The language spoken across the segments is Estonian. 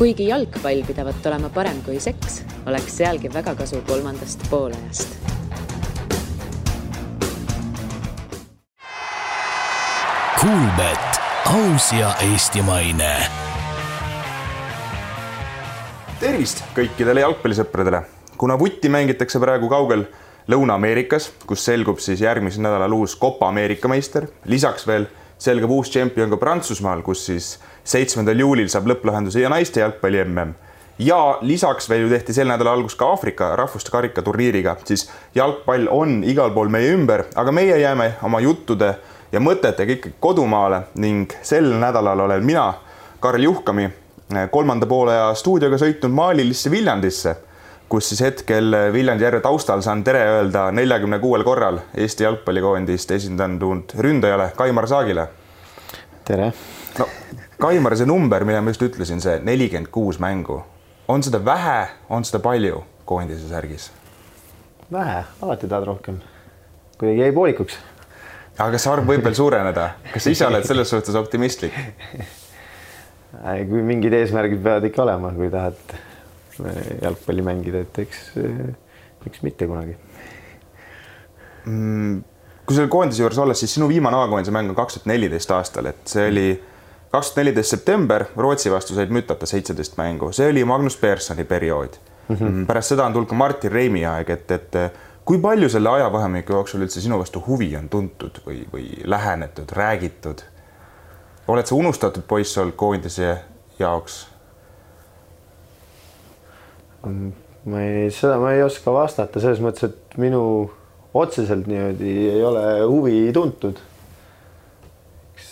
kuigi jalgpall pidavat olema parem kui seks, oleks sealgi väga kasu kolmandast poolajast. Kuulbet, aus ja eestimaine. tervist kõikidele jalgpallisõpradele. kuna vutti mängitakse praegu kaugel Lõuna-Ameerikas, kus selgub siis järgmisel nädalal uus Copa Ameerika meister, lisaks veel selgub uus tšempion ka Prantsusmaal, kus siis seitsmendal juulil saab lõpplahenduse ja naiste jalgpalli mm. ja lisaks veel ju tehti sel nädala algus ka Aafrika rahvuste karikaturniiriga, siis jalgpall on igal pool meie ümber, aga meie jääme oma juttude ja mõtetega ikkagi kodumaale ning sel nädalal olen mina, Karl Juhkami, kolmanda poole stuudioga sõitnud Maalilisse Viljandisse kus siis hetkel Viljandi järve taustal saan tere öelda neljakümne kuuel korral Eesti jalgpallikoondist esindanud ründajale Kaimar Saagile. tere. no Kaimar, see number, mida ma just ütlesin, see nelikümmend kuus mängu, on seda vähe, on seda palju koondise särgis? vähe, alati tahad rohkem. kuidagi jäi poolikuks. aga kas see arv võib veel suureneda, kas sa ise oled selles suhtes optimistlik? kui mingid eesmärgid peavad ikka olema, kui tahad jalgpalli mängida, et eks, eks mitte kunagi mm,. kui selle koondise juures olles, siis sinu viimane A-koondise mäng on kaks tuhat neliteist aastal, et see oli kaks tuhat neliteist september, Rootsi vastu said mütata seitseteist mängu, see oli Magnus Perssoni periood mm. -hmm. pärast seda on tulnud ka Martin Reimi aeg, et, et kui palju selle ajavahemiku jooksul üldse sinu vastu huvi on tuntud või, või lähenetud, räägitud? oled sa unustatud poiss olnud koondise jaoks? Ma ei, seda ma ei oska vastata selles mõttes, et minu otseselt niimoodi ei ole huvi tuntud. eks,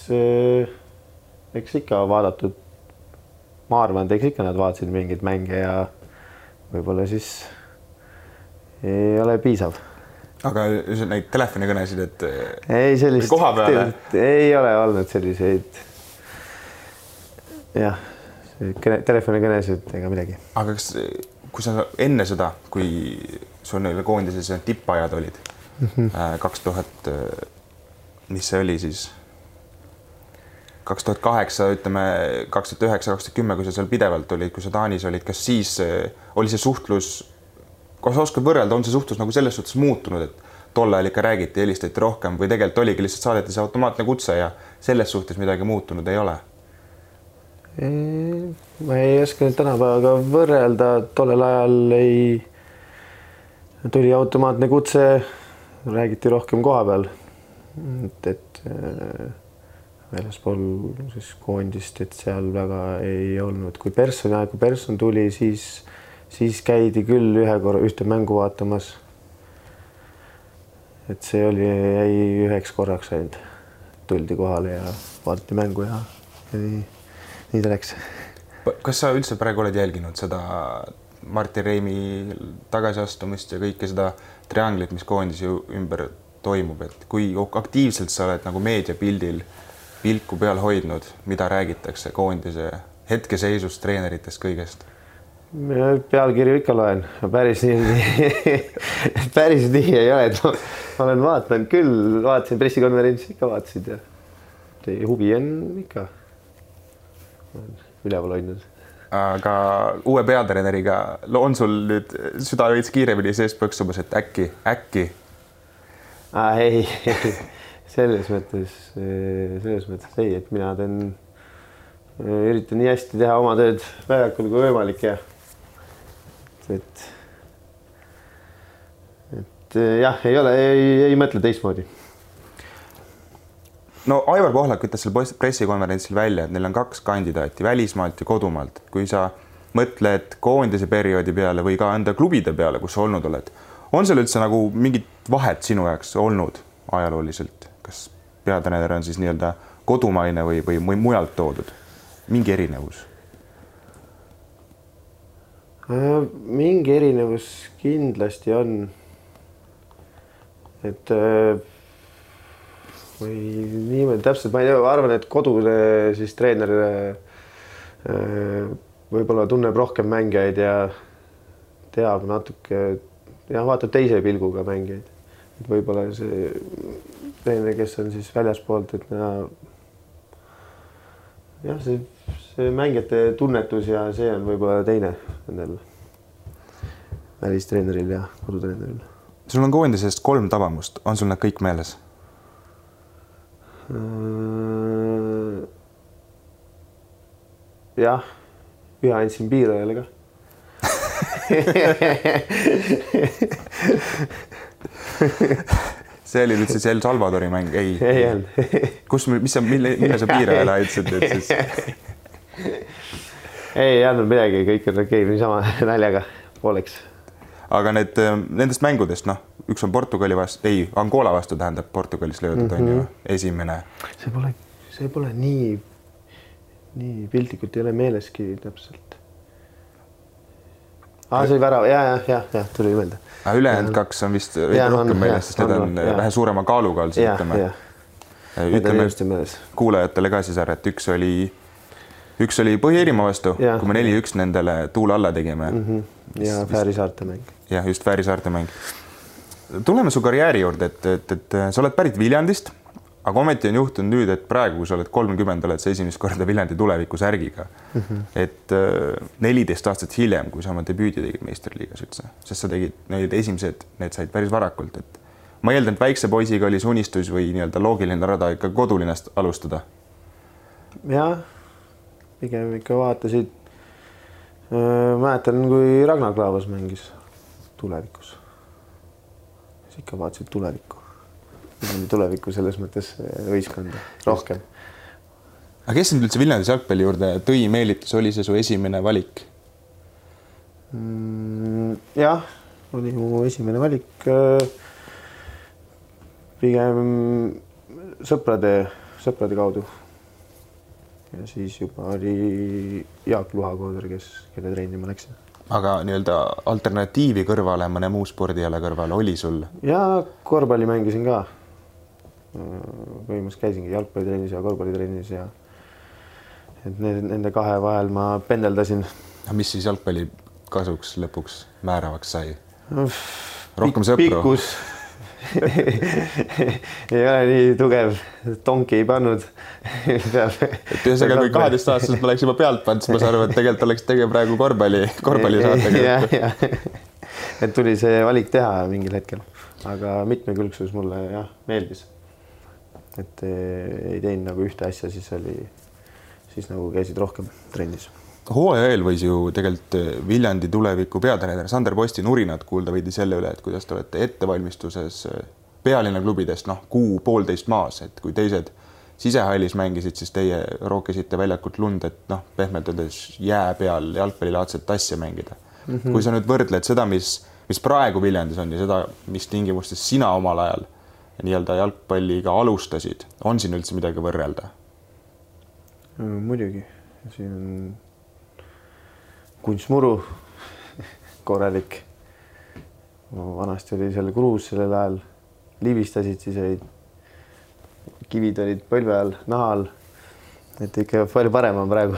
eks ikka vaadatud, ma arvan, et eks ikka nad vaatasid mingeid mänge ja võib-olla siis ei ole piisav. aga neid telefonikõnesid, et ei sellist, koha peale? ei ole olnud selliseid. jah, telefonikõnesid ega midagi. aga kas kui sa enne seda, kui sul neile koondises tippajad olid mhm. äh, kaks tuhat, äh, mis see oli siis? kaks tuhat kaheksa, ütleme kaks tuhat üheksa, kaks tuhat kümme, kui sa seal pidevalt olid, kui sa Taanis olid, kas siis äh, oli see suhtlus, kas sa oskad võrrelda, on see suhtlus nagu selles suhtes muutunud, et tol ajal ikka räägiti, helistati rohkem või tegelikult oligi lihtsalt saadeti see automaatne kutse ja selles suhtes midagi muutunud ei ole? Ma ei oska nüüd tänapäevaga võrrelda, tollel ajal ei, tuli automaatne kutse, räägiti rohkem koha peal. et, et äh, väljaspool siis koondist, et seal väga ei olnud, kui person, kui person tuli, siis, siis käidi küll ühe korra ühte mängu vaatamas. et see oli, jäi üheks korraks ainult, tuldi kohale ja vaadati mängu ja, ja nii nii ta läks. kas sa üldse praegu oled jälginud seda Martin Reimi tagasiastumist ja kõike seda trianglit, mis koondise ümber toimub, et kui aktiivselt sa oled nagu meediapildil pilku peal hoidnud, mida räägitakse koondise hetkeseisust, treeneritest, kõigest? pealkirju ikka loen, päris nii päris nii ei ole, et ma, ma olen vaadanud küll, vaatasin pressikonverentsi ikka vaatasid ja huvi on ikka üleval hoidnud. aga uue peatreeneriga on sul nüüd süda veits kiiremini sees põksumas, et äkki, äkki ah,? ei, selles mõttes, selles mõttes ei, et mina teen, üritan nii hästi teha oma tööd väljakul kui võimalik ja et, et jah, ei ole, ei, mõtle teistmoodi no Aivar Pohlak ütles seal pressikonverentsil välja, et neil on kaks kandidaati välismaalt ja kodumaalt. kui sa mõtled koondise perioodi peale või ka enda klubide peale, kus sa olnud oled, on seal üldse nagu mingit vahet sinu jaoks olnud ajalooliselt, kas peatreener on siis nii-öelda kodumaine või, või, mujalt toodud, mingi erinevus? Äh, mingi erinevus kindlasti on. et äh, või niimoodi täpselt, ma ei tea, arvan, et kodune siis treener äh, võib-olla tunneb rohkem mängijaid ja teab natuke, jah, vaatab teise pilguga mängijaid. et võib-olla see treener, kes on siis väljaspoolt, et ta jah, see, see mängijate tunnetus ja see on võib-olla teine nendel välistreeneril ja kodutreeneril. sul on koondisest kolm tabamust, on sul need kõik meeles? Äh, jah, ühe andsin piirajale ka see oli nüüd siis El Salvadori mäng, ei? ei olnud. kus, mis sa, mille, mille sa piirajale andsid nüüd siis? ei andnud midagi, kõik on okei okay,, niisama naljaga pooleks. Aga need, nendest mängudest, noh, üks on Portugali vastu, ei, Angola vastu tähendab Portugalis löödud mm, -hmm. on ju, esimene. see pole, see pole nii, nii piltlikult ei ole meeleski täpselt aa, see oli värav ja, ja, ja, ja tuli meelde. aga ülejäänud kaks on vist veidi rohkem meeles, sest need on, ja. vähe suurema kaaluga all, ütleme. ütleme kuulajatele ka siis ära, et üks oli, üks oli Põhja-Iirimaa vastu, kui me neli-üks nendele tuule alla tegime mm. -hmm. ja Fääri saarte mäng. jah, just Fääri saarte mäng. tuleme su karjääri juurde, et, et, et sa oled pärit Viljandist aga ometi on juhtunud nüüd, et praegu, kui sa oled kolmkümmend, oled sa esimest korda Viljandi tulevikusärgiga mm. -hmm. et äh, neliteist aastat hiljem, kui sa oma debüüdi tegid meistriliigas üldse, sest sa tegid need esimesed, need said päris varakult, et ma eeldan, et väikse poisiga oli see unistus või nii-öelda loogiline rada ikka kodulinnast alustada. jah, pigem ikka vaatasid. Mäletan, kui Ragnar Klavas mängis tulevikus. siis ikka vaatasid tulevikku tulevikku selles mõttes võistkonda rohkem. aga kes sind üldse Viljandis jalgpalli juurde tõi, meelitus, oli see su esimene valik mm,? jah, oli mu esimene valik. Pigem sõprade, sõprade kaudu. Ja siis juba oli Jaak Luhakooder, kes, kelle trenni ma läksin aga nii-öelda alternatiivi kõrvale, mõne muu spordiala kõrvale oli sul? ja korvpalli mängisin ka põhimõtteliselt käisingi jalgpallitrennis ja korvpallitrennis ja et need, nende kahe vahel ma pendeldasin. mis siis jalgpalli kasuks lõpuks määravaks sai? rohkem sõpru? pikkus ei ole nii tugev, tonki ei pannud. Et ühesõnaga, kui kaheteistaastaselt ma oleks juba pealt pannud, siis ma saan aru, et tegelikult oleks tege praegu korvpalli, korvpallisaatega. et tuli see valik teha mingil hetkel, aga mitmekülgsus mulle jah meeldis. Et eh, ei teinud nagu ühte asja, siis oli, siis nagu käisid rohkem trennis. Hooaja eel võis ju tegelikult eh, Viljandi tuleviku peatreener Sander Posti nurinat kuulda veidi selle üle, et kuidas te olete ettevalmistuses eh, pealinna klubidest noh, kuu-poolteist maas, et kui teised sisehallis mängisid, siis teie rookisite väljakult lund, et noh, pehmelt öeldes jää peal jalgpallilaadset asja mängida mm. -hmm. kui sa nüüd võrdled seda, mis, mis praegu Viljandis on ja seda, mis tingimustes sina omal ajal nii-öelda jalgpalliga alustasid, on siin üldse midagi võrrelda? muidugi, siin on kunstmuru korralik. vanasti oli seal kruus sellel ajal, libistasid, siis olid kivid olid põlve all, naha all. et ikka palju parem on praegu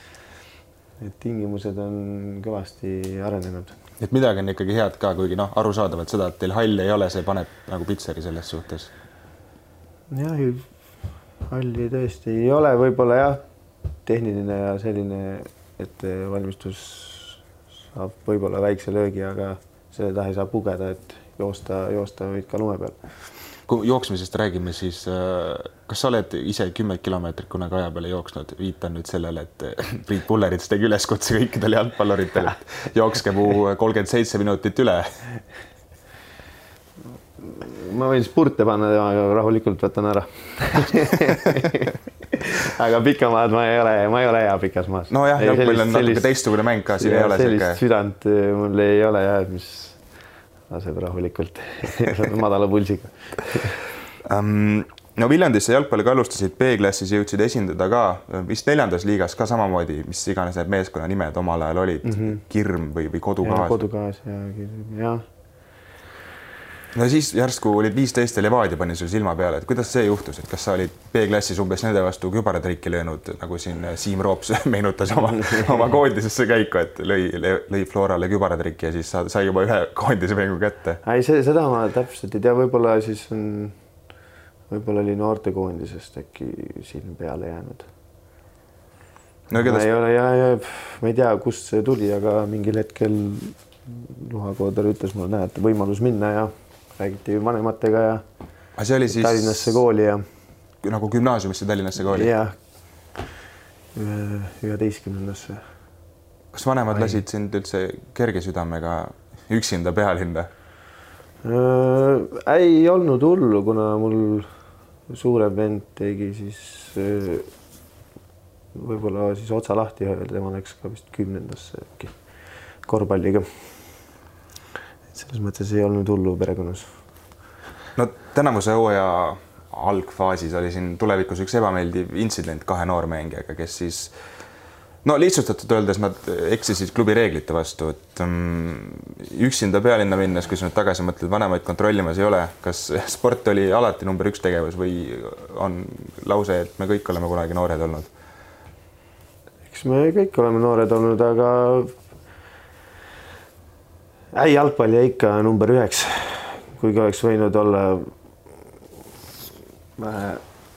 et tingimused on kõvasti arenenud et midagi on ikkagi head ka, kuigi noh, arusaadavalt seda, et teil halli ei ole, see paneb nagu pitseri selles suhtes. jah, halli tõesti ei ole, võib-olla jah, tehniline ja selline ettevalmistus saab võib-olla väikse löögi, aga selle taha ei saa pugeda, et joosta, joosta võid ka lume peal kui jooksmisest räägime, siis äh, kas sa oled ise kümme kilomeetrit kunagi aja peale jooksnud, viitan nüüd sellele, et äh, Priit Pullerits tegi üleskutse kõikidele jalgpalluritele, et jookske mu kolmkümmend seitse minutit üle. Ma võin spurte panna temaga, rahulikult võtan ära aga pikka maad ma ei ole, ma ei ole hea pikas maas. nojah, jalgpall on natuke teistsugune mäng ka, siin ei ole sellist siuke... südant mul ei ole jah, mis laseb rahulikult madala pulsiga um, no Viljandisse jalgpalliga alustasid B-klassis, jõudsid esindada ka vist neljandas liigas ka samamoodi, mis iganes need meeskonna nimed omal ajal olid mm, -hmm. Kirm või, või Kodukaas. kodukaas ja, jah no siis järsku olid viisteist ja Levadia pani sul silma peale, et kuidas see juhtus, et kas sa olid B-klassis umbes nende vastu kübaratrikki löönud, nagu siin Siim Roops meenutas oma, oma koondisesse käiku, et lõi, lõi Florale kübaratrikki ja siis sa, sai juba ühe koondise mängu kätte. ei, see, seda ma täpselt ei tea, võib-olla siis on, võib-olla oli noortekoondisest äkki silm peale jäänud. no ma ei ole ja, ja ma ei tea, kust see tuli, aga mingil hetkel Luhakoodar ütles mulle, näed, võimalus minna ja räägiti vanematega ja see oli siis Tallinnasse kooli ja, nagu gümnaasiumisse Tallinnasse kooli. ja üheteistkümnendasse. kas vanemad lasid sind üldse kerge südamega üksinda pealinna? Äh, ei olnud hullu, kuna mul suurem vend tegi siis võib-olla siis otsa lahti tema läks ka vist kümnendasse äkki korvpalliga. Selles mõttes ei olnud hullu perekonnas. no tänavuse hooaja algfaasis oli siin tulevikus üks ebameeldiv intsident kahe noormängijaga, kes siis no lihtsustatult öeldes nad eksisid klubi reeglite vastu, et um, üksinda pealinna minnes, kui sa nüüd tagasi mõtled, vanemaid kontrollimas ei ole, kas sport oli alati number üks tegevus või on lause, et me kõik oleme kunagi noored olnud? eks me kõik oleme noored olnud, aga ei, jalgpall jäi ikka number üheks, kuigi oleks võinud olla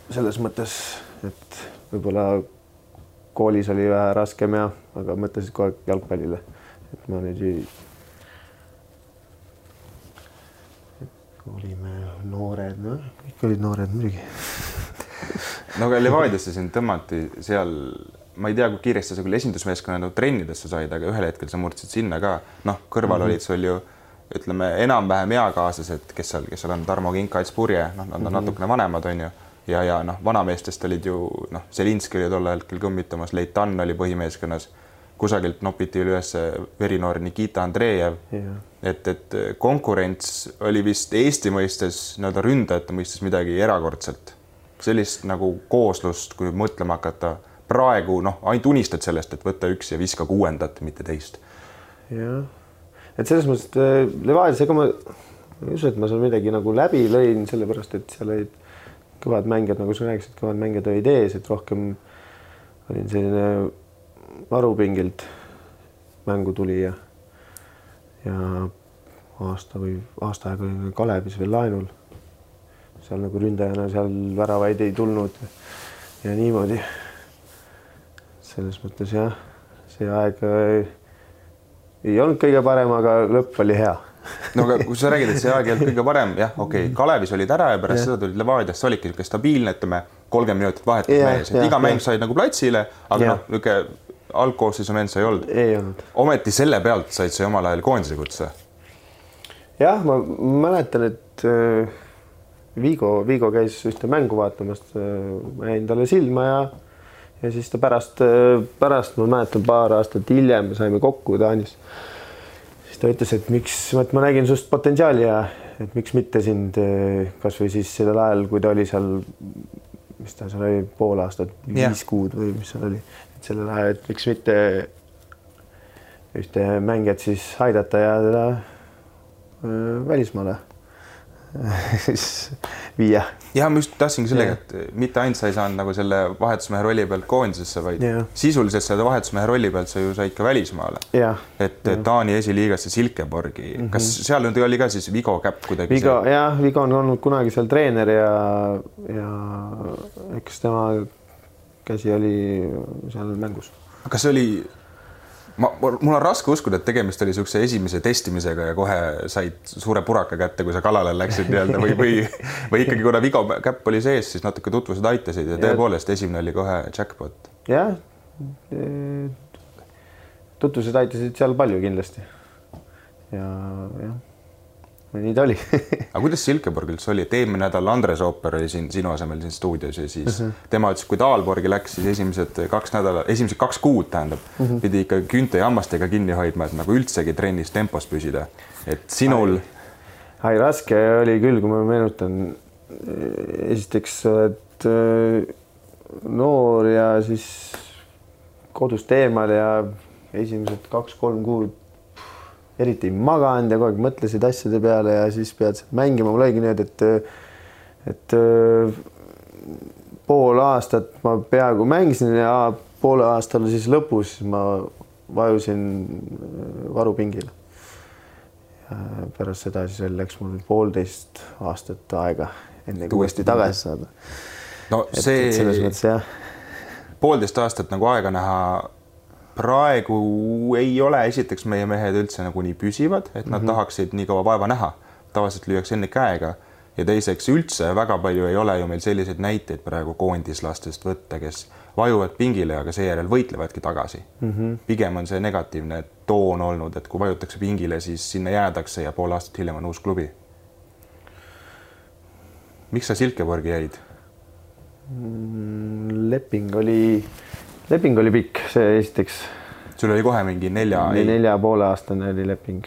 selles mõttes, et võib-olla koolis oli vähe raskem ja, aga mõtlesid kogu aeg jalgpallile. et ma nüüd ei. olime noored, noh, kõik olid noored muidugi. no aga Levadiasse sind tõmmati seal, ma ei tea, kui kiiresti sa küll esindusmeeskonna trennidesse said, aga ühel hetkel sa murdsid sinna ka, noh, kõrval mm -hmm. olid sul ju ütleme enam-vähem eakaaslased, kes seal, kes seal on, Tarmo Kink, Ats Purje, noh, nad on mm -hmm. natukene vanemad, on ju ja, ja noh, vanameestest olid ju noh, Zelinski oli tol hetkel kõmmitamas, Leitan oli põhimeeskonnas, kusagilt nopiti üles verinoor Nikita Andreev. et, et konkurents oli vist Eesti mõistes nii-öelda ründajate mõistes midagi erakordset. sellist nagu kooslust, kui mõtlema hakata, praegu noh, ainult unistad sellest, et võtta üks ja viska kuuendat, mitte teist. jah, et selles mõttes, et äh, Levadias, ega ma ei usu, et ma seal midagi nagu läbi lõin, sellepärast et seal olid kõvad mängijad, nagu sa rääkisid, kõvad mängijad olid ees, et rohkem olin selline varupingilt mängu tulija. ja aasta või aasta aega olin Kalevis veel laenul. seal nagu ründajana seal väravaid ei tulnud ja niimoodi. Selles mõttes jah, see aeg ei olnud kõige parem, aga lõpp oli hea no aga kui sa räägid, et see aeg ei olnud kõige parem, jah, okei okay,, Kalevis olid ära ja pärast ja. seda tulid Levadiasse, olidki niisugune stabiilne, ütleme kolmkümmend minutit vahetus mees, et iga mäng said nagu platsile, aga noh, niisugune algkoosseisu mees sa ei olnud. ei olnud. ometi selle pealt said sa omal ajal koondise kutse. jah, ma mäletan, et äh, Vigo, Vigo käis ühte mängu vaatamas äh,, ma jäin talle silma ja ja siis ta pärast äh,, pärast ma mäletan, paar aastat hiljem saime kokku Taanis. Siis ta ütles, et miks, et ma nägin sinust potentsiaali ja et miks mitte sind eh, kasvõi siis sellel ajal, kui ta oli seal, mis ta seal oli, pool aastat, viis kuud või mis seal oli, et sellel ajal, et miks mitte ühte mängijat siis aidata ja teda äh, välismaale siis viia. ja ma just tahtsingi sellega, et mitte ainult sa ei saanud nagu selle vahetusmehe rolli pealt koondisesse, vaid ja. sisuliselt selle vahetusmehe rolli pealt sa ju said ka välismaale. et ja. Taani esiliigasse Silkeborgi mm, -hmm. kas seal nüüd oli ka siis Vigo käpp kuidagi? Vigo see... jah, Vigo on olnud kunagi seal treener ja, ja eks tema käsi oli seal mängus. kas see oli ma, mul on raske uskuda, et tegemist oli niisuguse esimese testimisega ja kohe said suure puraka kätte, kui sa kalale läksid nii-öelda või, või, või ikkagi kuna Vigo käpp oli sees, siis natuke tutvused aitasid ja tõepoolest esimene oli kohe jackpot. jah, tutvused aitasid seal palju kindlasti. ja jah nii ta oli aga kuidas Silkeborg üldse oli, et eelmine nädal Andres Ooper oli siin sinu asemel siin stuudios ja siis mhm. -huh. tema ütles, kui ta Aalborgi läks, siis esimesed kaks nädalat, esimesed kaks kuud tähendab mhm. -huh. pidi ikka küünte ja hammastega kinni hoidma, et nagu üldsegi trennis tempos püsida. et sinul. ai, raske oli küll, kui ma meenutan. esiteks oled äh, noor ja siis kodust eemal ja esimesed kaks-kolm kuud eriti ei maganud ja kogu aeg mõtlesid asjade peale ja siis pead mängima, mul oligi niimoodi, et et pool aastat ma peaaegu mängisin ja poole aastal siis lõpus ma vajusin varupingile. pärast seda siis veel läks mul poolteist aastat aega, enne kui uuesti tagasi saada. no see. selles mõttes jah poolteist aastat nagu aega näha. Praegu ei ole esiteks meie mehed üldse nagu nii püsivad, et nad mm -hmm. tahaksid nii kaua vaeva näha. tavaliselt lüüakse enne käega ja teiseks üldse väga palju ei ole ju meil selliseid näiteid praegu koondislastest võtta, kes vajuvad pingile, aga seejärel võitlevadki tagasi mm. -hmm. pigem on see negatiivne toon olnud, et kui vajutakse pingile, siis sinna jäädakse ja pool aastat hiljem on uus klubi. miks sa Silkeborgi jäid mm,? leping oli, leping oli pikk, see esiteks. sul oli kohe mingi nelja? nelja poole aastane oli leping.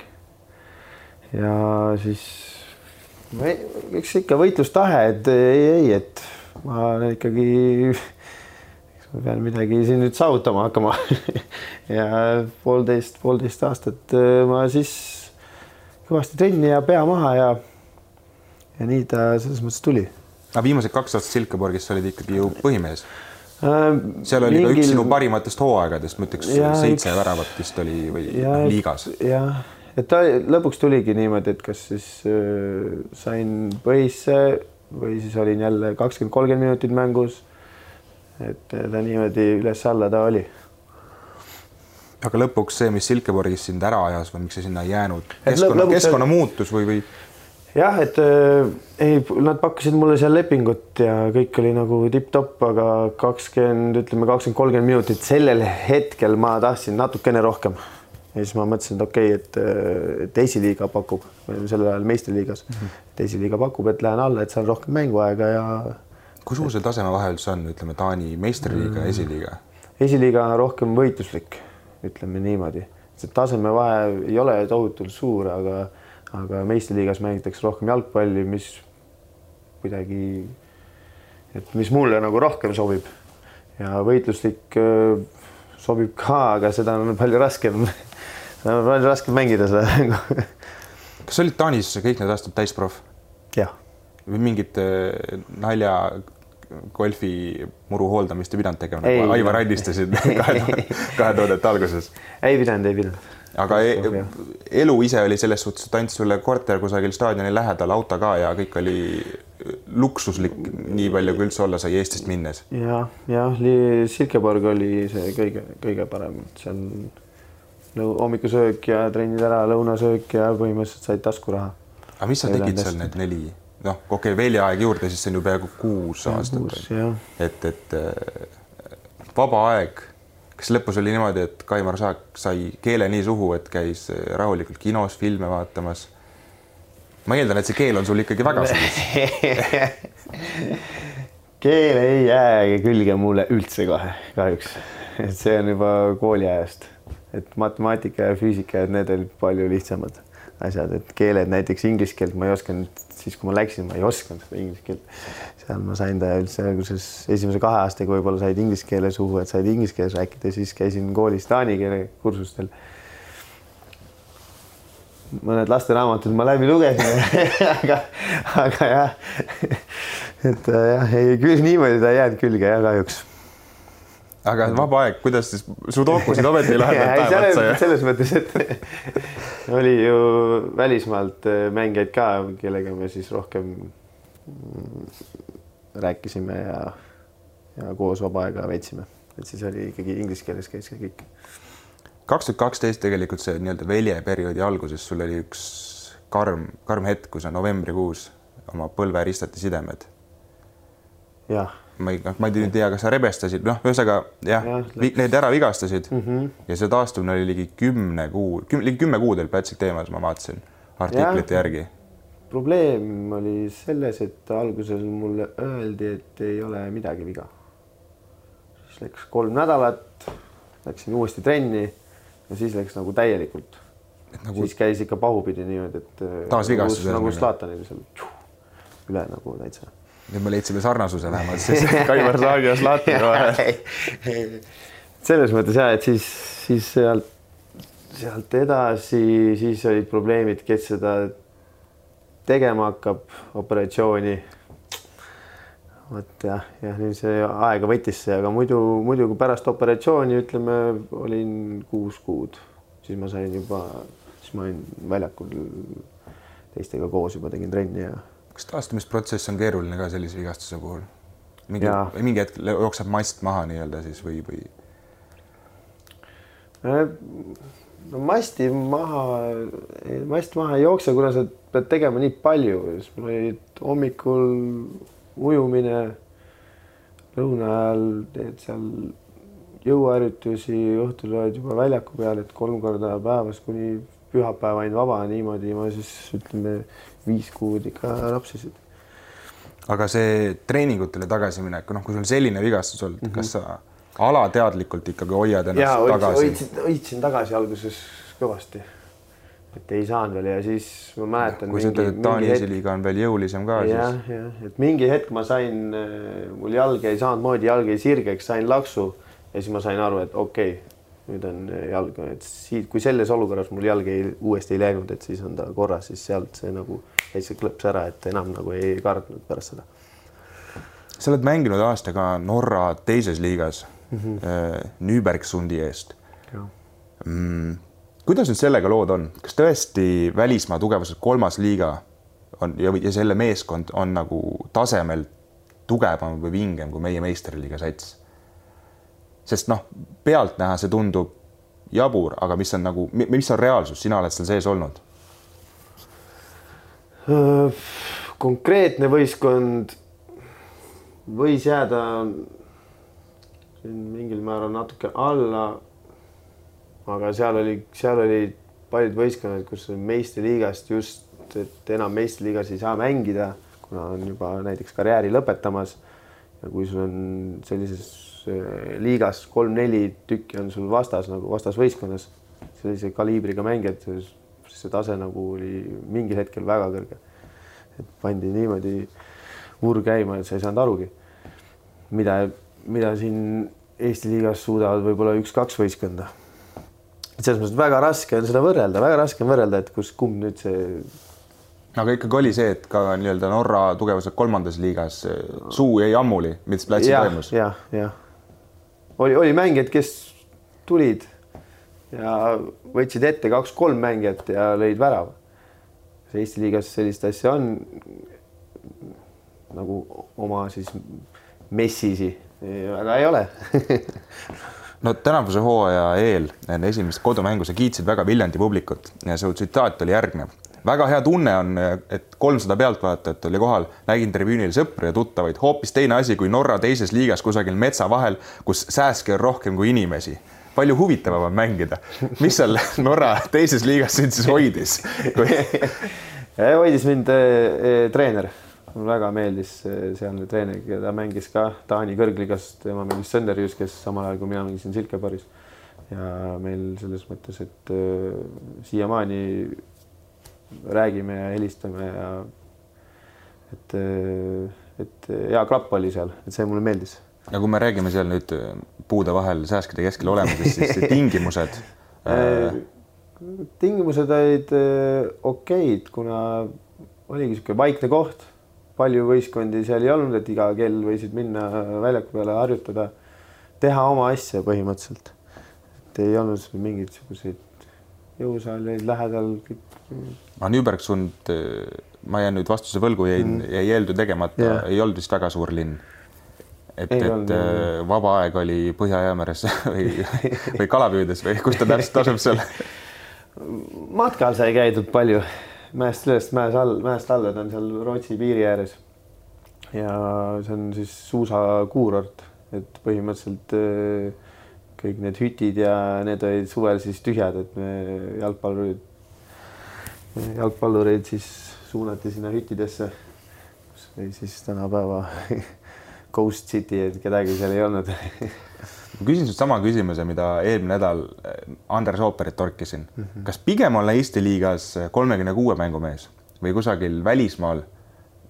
ja siis eks ikka võitlustahe, et ei, ei, et ma ikkagi ma pean midagi siin nüüd saavutama hakkama ja poolteist, poolteist aastat äh, ma siis kõvasti trenni ja pea maha ja ja nii ta selles mõttes tuli. aga viimased kaks aastat Silkeborgis olid ikkagi ju põhimees. Seal oli mingil... ka üks sinu parimatest hooaegadest, ma ütleks seitse üks... väravat vist oli või ja, liigas. jah, et ta lõpuks tuligi niimoodi, et kas siis äh, sain põhisse või siis olin jälle kakskümmend, kolmkümmend minutit mängus et ta niimoodi üles-alla ta oli. aga lõpuks see, mis Silkeborgis sind ära ajas või miks sa sinna ei jäänud, keskkonna, keskkonna muutus või, või? Jah, et äh, ei, nad pakkusid mulle seal lepingut ja kõik oli nagu tipp-topp, aga kakskümmend, ütleme kakskümmend, kolmkümmend minutit sellel hetkel ma tahtsin natukene rohkem. ja siis ma mõtlesin, et okei okay,, et, äh, et esiliiga pakub, sellel ajal meistriliigas mm, -hmm. et esiliiga pakub, et lähen alla, et saan rohkem mänguaega ja kui suur see tasemevahe üldse on, ütleme Taani meistriliiga ja mm. esiliiga? esiliiga on rohkem võitluslik, ütleme niimoodi, see tasemevahe ei ole tohutult suur, aga, aga meistriliigas mängitakse rohkem jalgpalli, mis kuidagi, et mis mulle nagu rohkem sobib ja võitluslik sobib ka, aga seda on palju raskem palju raskem mängida seda mängu kas sa olid Taanis kõik need aastad täisproff? jah või mingit nalja golfi muru hooldamist ei pidanud tegema, nagu Aivar Allistasid kahe, kahe tuhandete alguses? ei pidanud, ei pidanud. Aga e elu ise oli selles suhtes, et andis sulle korter kusagil staadioni lähedal, auto ka ja kõik oli luksuslik, nii palju kui üldse olla sai Eestist minnes ja,. jah, jah, Silkeborg oli see kõige-kõige parem, see on hommikusöök ja trennid ära, lõunasöök ja põhimõtteliselt said taskuraha. aga mis sa tegid seal need neli noh, okei okay,, väljaaeg juurde, siis see on ju peaaegu kuus aastat. et, et äh, vaba aeg, kas lõpus oli niimoodi, et Kaimar Saak sai keele nii suhu, et käis äh, rahulikult kinos filme vaatamas? ma eeldan, et see keel on sul ikkagi väga sees keel ei jää külge mulle üldse kohe, kahjuks. et see on juba kooliajast, et matemaatika ja füüsika, et need olid palju lihtsamad asjad, et keeled, näiteks inglise keelt ma ei osanud, siis kui ma läksin, ma ei osanud seda inglise keelt. seal ma sain ta üldse alguses esimese kahe aastaga võib-olla said inglise keele suhu, et said inglise keeles rääkida, siis käisin koolis taani keele kursustel. mõned lasteraamatud ma läbi lugesin aga, aga jah, et jah, ei küll niimoodi ta ei jäänud külge jah, kahjuks aga vaba aeg, kuidas siis, sudokusid ometi lahendad päev otsa ja? selles mõttes, et oli ju välismaalt äh, mängijaid ka, kellega me siis rohkem mm, rääkisime ja, ja koos vaba aega veetsime, et siis oli ikkagi inglise keeles käis ka kõik. kaks tuhat kaksteist tegelikult see nii-öelda veljeperioodi alguses sul oli üks karm, karm hetk, kui sa novembrikuus oma põlve ristati sidemed. jah ma ei, noh, ma ei tea, kas sa rebestasid, noh, ühesõnaga jah ja,, need ära vigastasid mm -hmm. ja see taastumine oli ligi kümne kuu, ligi kümme kuud oli Pätsik teemas, ma vaatasin artiklite ja. järgi. probleem oli selles, et alguses mulle öeldi, et ei ole midagi viga. siis läks kolm nädalat, läksin uuesti trenni ja siis läks nagu täielikult. Nagu... siis käis ikka pahupidi niimoodi, et. taasvigastus. nagu, nagu Zlatanil seal üle nagu täitsa nüüd me leidsime sarnasuse vähemalt siis Kaimar Saagi ja Zlatani vahel. selles mõttes ja, et siis, siis sealt, sealt edasi, siis olid probleemid, kes seda tegema hakkab, operatsiooni. vot jah, jah, nüüd see aega võttis see, aga muidu, muidu kui pärast operatsiooni ütleme, olin kuus kuud, siis ma sain juba, siis ma olin väljakul teistega koos juba tegin trenni ja kas taastumisprotsess on keeruline ka sellise vigastuse puhul? mingi mingi hetk jookseb mast maha nii-öelda siis või, või? No masti maha, mast maha ei jookse, kuna sa pead tegema nii palju, siis mul oli hommikul ujumine, lõuna ajal teed seal jõuharjutusi, õhtul oled juba väljaku peal, et kolm korda päevas kuni pühapäevani vaba, niimoodi ma siis ütleme viis kuud ikka rapsisin. aga see treeningutele tagasiminek, noh, kui sul selline vigastus olnud mm, -hmm. kas sa alateadlikult ikkagi hoiad ennast ja hoidsin, tagasi? hoidsin, hoidsin tagasi alguses kõvasti. et ei saanud veel ja siis ma mäletan. kui sa ütled, et Taani esiliiga on veel jõulisem ka, jah siis, jah, et mingi hetk ma sain, mul jalg jäi samamoodi, jalg jäi sirgeks, sain laksu ja siis ma sain aru, et okei okay,, nüüd on jalg, et siit, kui selles olukorras mul jalg ei, uuesti ei läinud, et siis on ta korras, siis sealt see nagu jäi see klõps ära, et enam nagu ei kartnud pärast seda. sa oled mänginud aasta ka Norra teises liigas mm -hmm. Nübergsundi eest mm,. kuidas nüüd sellega lood on, kas tõesti välismaa tugevuselt kolmas liiga on ja, ja selle meeskond on nagu tasemel tugevam või vingem kui meie meistriliiga sats? Sest noh, pealtnäha see tundub jabur, aga mis on nagu, mis on reaalsus, sina oled seal sees olnud konkreetne võistkond võis jääda mingil määral natuke alla. aga seal oli, seal olid paljud võistkonnad, kus meistriliigast just, et enam meistriliigas ei saa mängida, kuna on juba näiteks karjääri lõpetamas. Ja kui sul on sellises eh, liigas kolm-neli tükki on sul vastas nagu vastasvõistkonnas sellise kaliibriga mängijad, see tase nagu oli mingil hetkel väga kõrge et pandi niimoodi vurr käima, et sa ei saanud arugi, mida, mida siin Eesti liigas suudavad võib-olla üks-kaks võistkonda. et selles mõttes väga raske on seda võrrelda, väga raske on võrrelda, et kus, kumb nüüd see aga ikkagi oli see, et ka nii-öelda Norra tugevuselt kolmandas liigas suu jäi ammuli, mis platsil toimus. jah, jah. oli, oli mängijad, kes tulid ja võtsid ette kaks-kolm mängijat ja lõid värava. Eesti liigas sellist asja on nagu oma siis messisi väga ei ole no tänavuse hooaja eel enne esimest kodumängu sa kiitsid väga Viljandi publikut ja su tsitaat oli järgnev. Väga hea tunne on, et kolmsada pealtvaatajat oli kohal, nägin tribüünil sõpru ja tuttavaid, hoopis teine asi kui Norra teises liigas kusagil metsa vahel, kus sääske on rohkem kui inimesi palju huvitavam on mängida. mis seal Norra teises liigas sind siis hoidis kui... hoidis mind eh, treener, mulle väga meeldis eh, sealne treener, keda mängis ka Taani kõrgliigas, tema mängis Sönderjus, kes samal ajal kui mina mängisin Silkeborgis. ja meil selles mõttes, et eh, siiamaani räägime ja helistame ja et, et hea klapp oli seal, et see mulle meeldis ja kui me räägime seal nüüd puude vahel sääskide keskel olemisest, siis tingimused äh,. tingimused olid äh, okeid, kuna oligi niisugune vaikne koht, palju võistkondi seal ei olnud, et iga kell võisid minna väljaku peale harjutada, teha oma asja põhimõtteliselt. et ei olnud seal mingeid niisuguseid jõusaali olid lähedal. aga Nübergsund, ma jään nüüd vastuse võlgu, jäi mm., jäi eeltöö tegemata Jah. ei olnud vist väga suur linn. et, et olnud, äh, vaba aeg oli Põhja-Jäämeres või, või kala püüdes või kus ta täpselt asub seal? matkal sai käidud palju, mäest ülest, mäes all, mäest alla, ta on seal Rootsi piiri ääres. ja see on siis suusakuurort, et põhimõtteliselt äh, kõik need hütid ja need olid suvel siis tühjad, et me jalgpallurid, jalgpallureid siis suunati sinna hüttidesse. või siis tänapäeva Ghost City, et kedagi seal ei olnud ma küsin sult sama küsimuse, mida eelmine nädal äh, Andres Ooperit torkisin mm. -hmm. kas pigem olla Eesti liigas kolmekümne kuue mängumees või kusagil välismaal,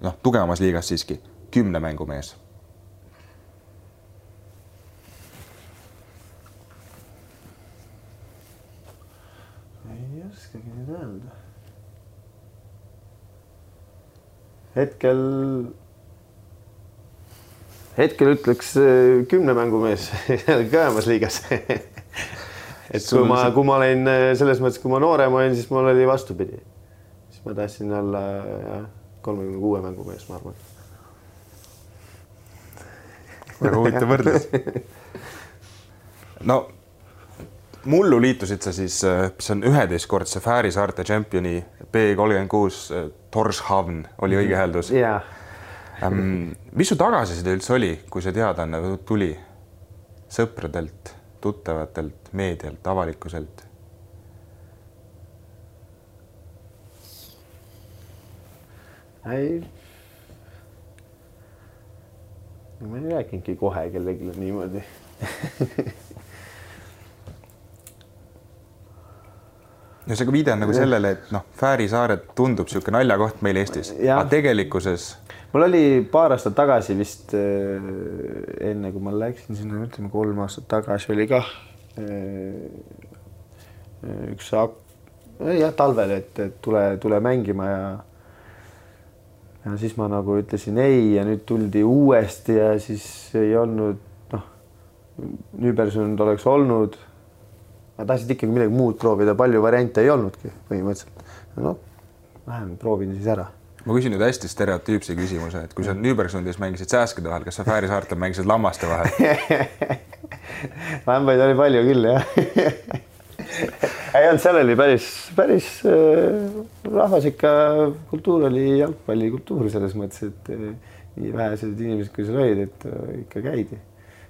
noh, tugevamas liigas siiski kümne mängumees? ei oskagi nüüd öelda. hetkel, hetkel ütleks äh, kümne mängumees kõvemas liigas. et kui ma, kui ma olin äh, selles mõttes, kui ma noorem olin, siis mul oli vastupidi. siis ma tahtsin olla jah, kolmekümne kuue mängumees, ma arvan. väga huvitav võrdlus. no mullu liitusid sa siis, see on üheteistkordse Fääri saarte tšempioni B kolmkümmend kuus Torshavn oli õige hääldus. jaa. mis su tagasiside üldse oli, kui see teadaanne tuli sõpradelt, tuttavatelt, meedialt, avalikkuselt? ei. ma ei rääkinudki kohe kellelegi niimoodi no see viide on nagu sellele, et noh, Fääri saared tundub niisugune naljakoht meil Eestis, aga tegelikkuses. mul oli paar aastat tagasi vist äh, enne, kui ma läksin sinna, ütleme kolm aastat tagasi oli kah äh, üks jah, talvel, et, et tule, tule mängima ja ja siis ma nagu ütlesin ei ja nüüd tuldi uuesti ja siis ei olnud noh, Nüübersund oleks olnud ma tahtsin ikkagi midagi muud proovida, palju variante ei olnudki põhimõtteliselt. noh, lähen proovin siis ära. ma küsin nüüd hästi stereotüüpse küsimuse, et kui sa Nüübersundis mängisid sääskede vahel, kas sa Fääri saartel mängisid lammaste vahel lambaid oli palju küll jah ei olnud, seal oli päris, päris äh, rahvas ikka, kultuur oli jalgpallikultuur selles mõttes, et äh, nii vähesed inimesed, kui seal olid, et äh, ikka käidi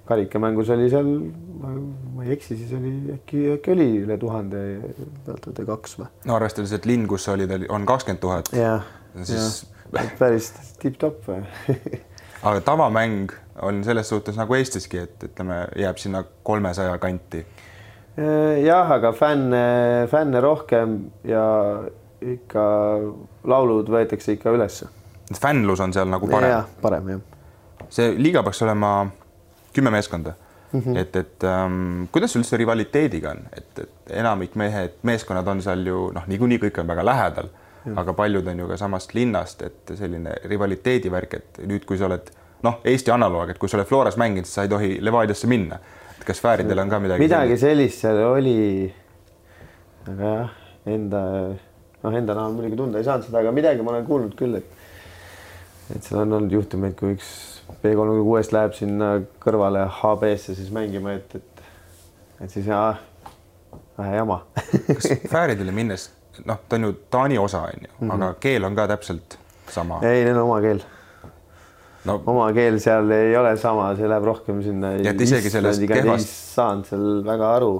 karikamängus oli seal, ma ei eksi, siis oli äkki, äkki oli üle tuhande, tuhande kaks või? no arvestades, et linn, kus sa olid, on kakskümmend tuhat. jah, siis... päris tipp-topp aga tavamäng on selles suhtes nagu Eestiski, et ütleme, jääb sinna kolmesaja kanti. jah, aga fänne, fänne rohkem ja ikka laulud võetakse ikka ülesse. fännlus on seal nagu parem? parem jah. see liiga peaks olema kümme meeskonda mm. -hmm. et, et ähm, kuidas üldse rivaliteediga on, et, et enamik mehed, meeskonnad on seal ju noh, niikuinii kõik on väga lähedal, aga paljud on ju ka samast linnast, et selline rivaliteedi värk, et nüüd, kui sa oled noh, Eesti analoog, et kui sa oled Floras mänginud, siis sa ei tohi Levadiasse minna. et kas Fääridel on ka midagi? midagi sellist seal oli. aga jah, enda noh, enda näol muidugi tunda ei saanud seda, aga midagi ma olen kuulnud küll, et et seal on olnud juhtumeid, kui üks B36-st läheb sinna kõrvale HB-sse siis mängima, et, et, et siis jaa, vähe jama kas Fääridele minnes, noh, ta on ju Taani osa, on ju mm, -hmm. aga keel on ka täpselt sama? ei, neil on oma keel no.. oma keel seal ei ole sama, see läheb rohkem sinna. et isegi sellest kehvast. saanud seal väga aru